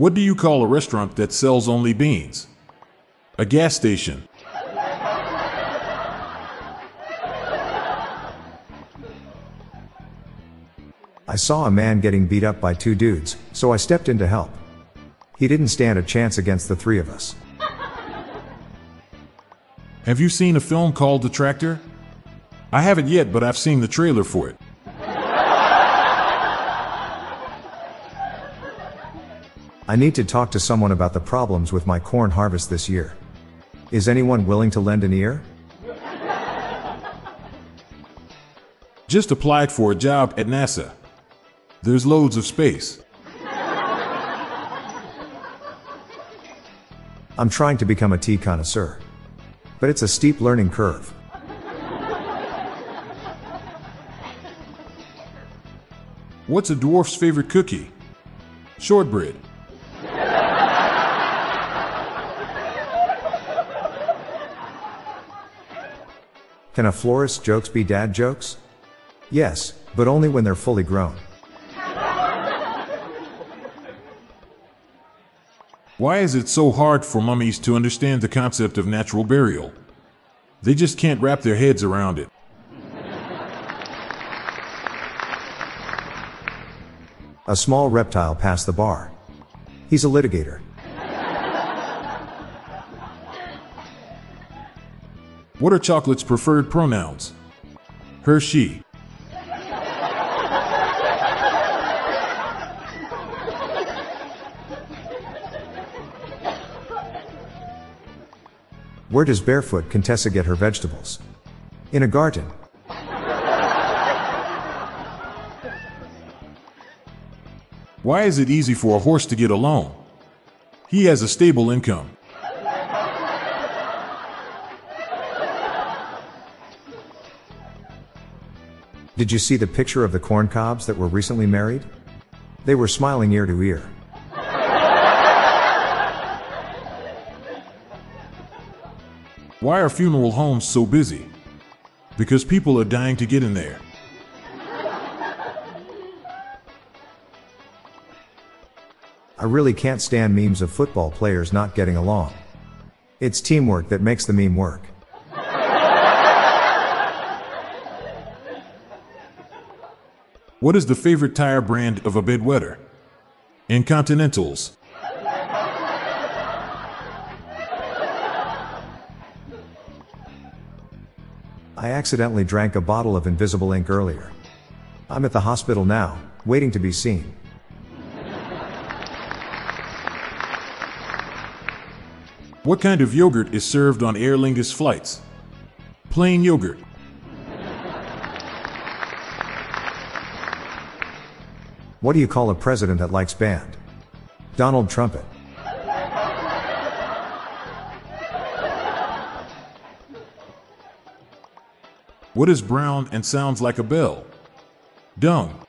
What do you call a restaurant that sells only beans? A gas station. I saw a man getting beat up by two dudes, so I stepped in to help. He didn't stand a chance against the three of us. Have you seen a film called The Tractor? I haven't yet, but I've seen the trailer for it. I need to talk to someone about the problems with my corn harvest this year. Is anyone willing to lend an ear? Just applied for a job at NASA. There's loads of space. I'm trying to become a tea connoisseur. But it's a steep learning curve. What's a dwarf's favorite cookie? Shortbread. Can a florist's jokes be dad jokes? Yes, but only when they're fully grown. Why is it so hard for mummies to understand the concept of natural burial? They just can't wrap their heads around it. A small reptile passed the bar. He's a litigator. What are chocolate's preferred pronouns? Her, she. Where does barefoot Contessa get her vegetables? In a garden. Why is it easy for a horse to get a loan? He has a stable income. Did you see the picture of the corn cobs that were recently married? They were smiling ear to ear. Why are funeral homes so busy? Because people are dying to get in there. I really can't stand memes of football players not getting along. It's teamwork that makes the meme work. What is the favorite tire brand of a bedwetter? Incontinentals. I accidentally drank a bottle of invisible ink earlier. I'm at the hospital now, waiting to be seen. What kind of yogurt is served on Aer Lingus flights? Plain yogurt. What do you call a president that likes band? Donald Trumpet. What is brown and sounds like a bell? Dung.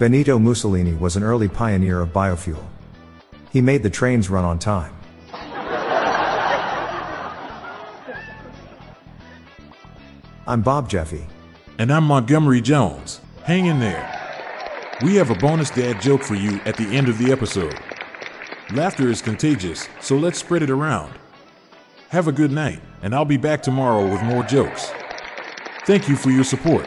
Benito Mussolini was an early pioneer of biofuel. He made the trains run on time. I'm Bob Jeffy. And I'm Montgomery Jones. Hang in there. We have a bonus dad joke for you at the end of the episode. Laughter is contagious, so let's spread it around. Have a good night, and I'll be back tomorrow with more jokes. Thank you for your support.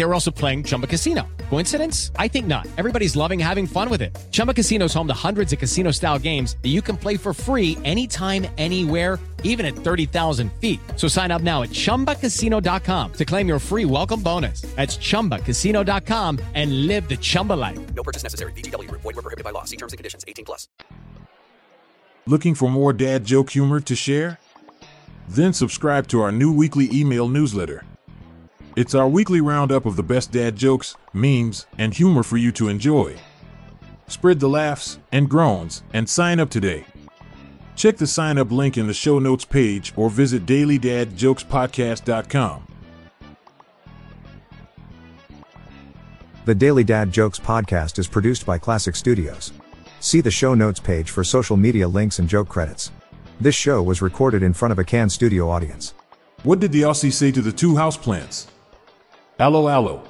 They were also playing Chumba Casino. Coincidence? I think not. Everybody's loving having fun with it. Chumba Casino is home to hundreds of casino style games that you can play for free anytime, anywhere, even at 30,000 feet. So sign up now at chumbacasino.com to claim your free welcome bonus. That's chumbacasino.com and live the Chumba life. No purchase necessary. VGW Group. Void were prohibited by law. See terms and conditions. 18 plus. Looking for more dad joke humor to share? Then subscribe to our new weekly email newsletter. It's our weekly roundup of the best dad jokes, memes, and humor for you to enjoy. Spread the laughs and groans and sign up today. Check the sign up link in the show notes page or visit dailydadjokespodcast.com. The Daily Dad Jokes podcast is produced by Classic Studios. See the show notes page for social media links and joke credits. This show was recorded in front of a canned studio audience. What did the Aussie say to the two houseplants? Allo,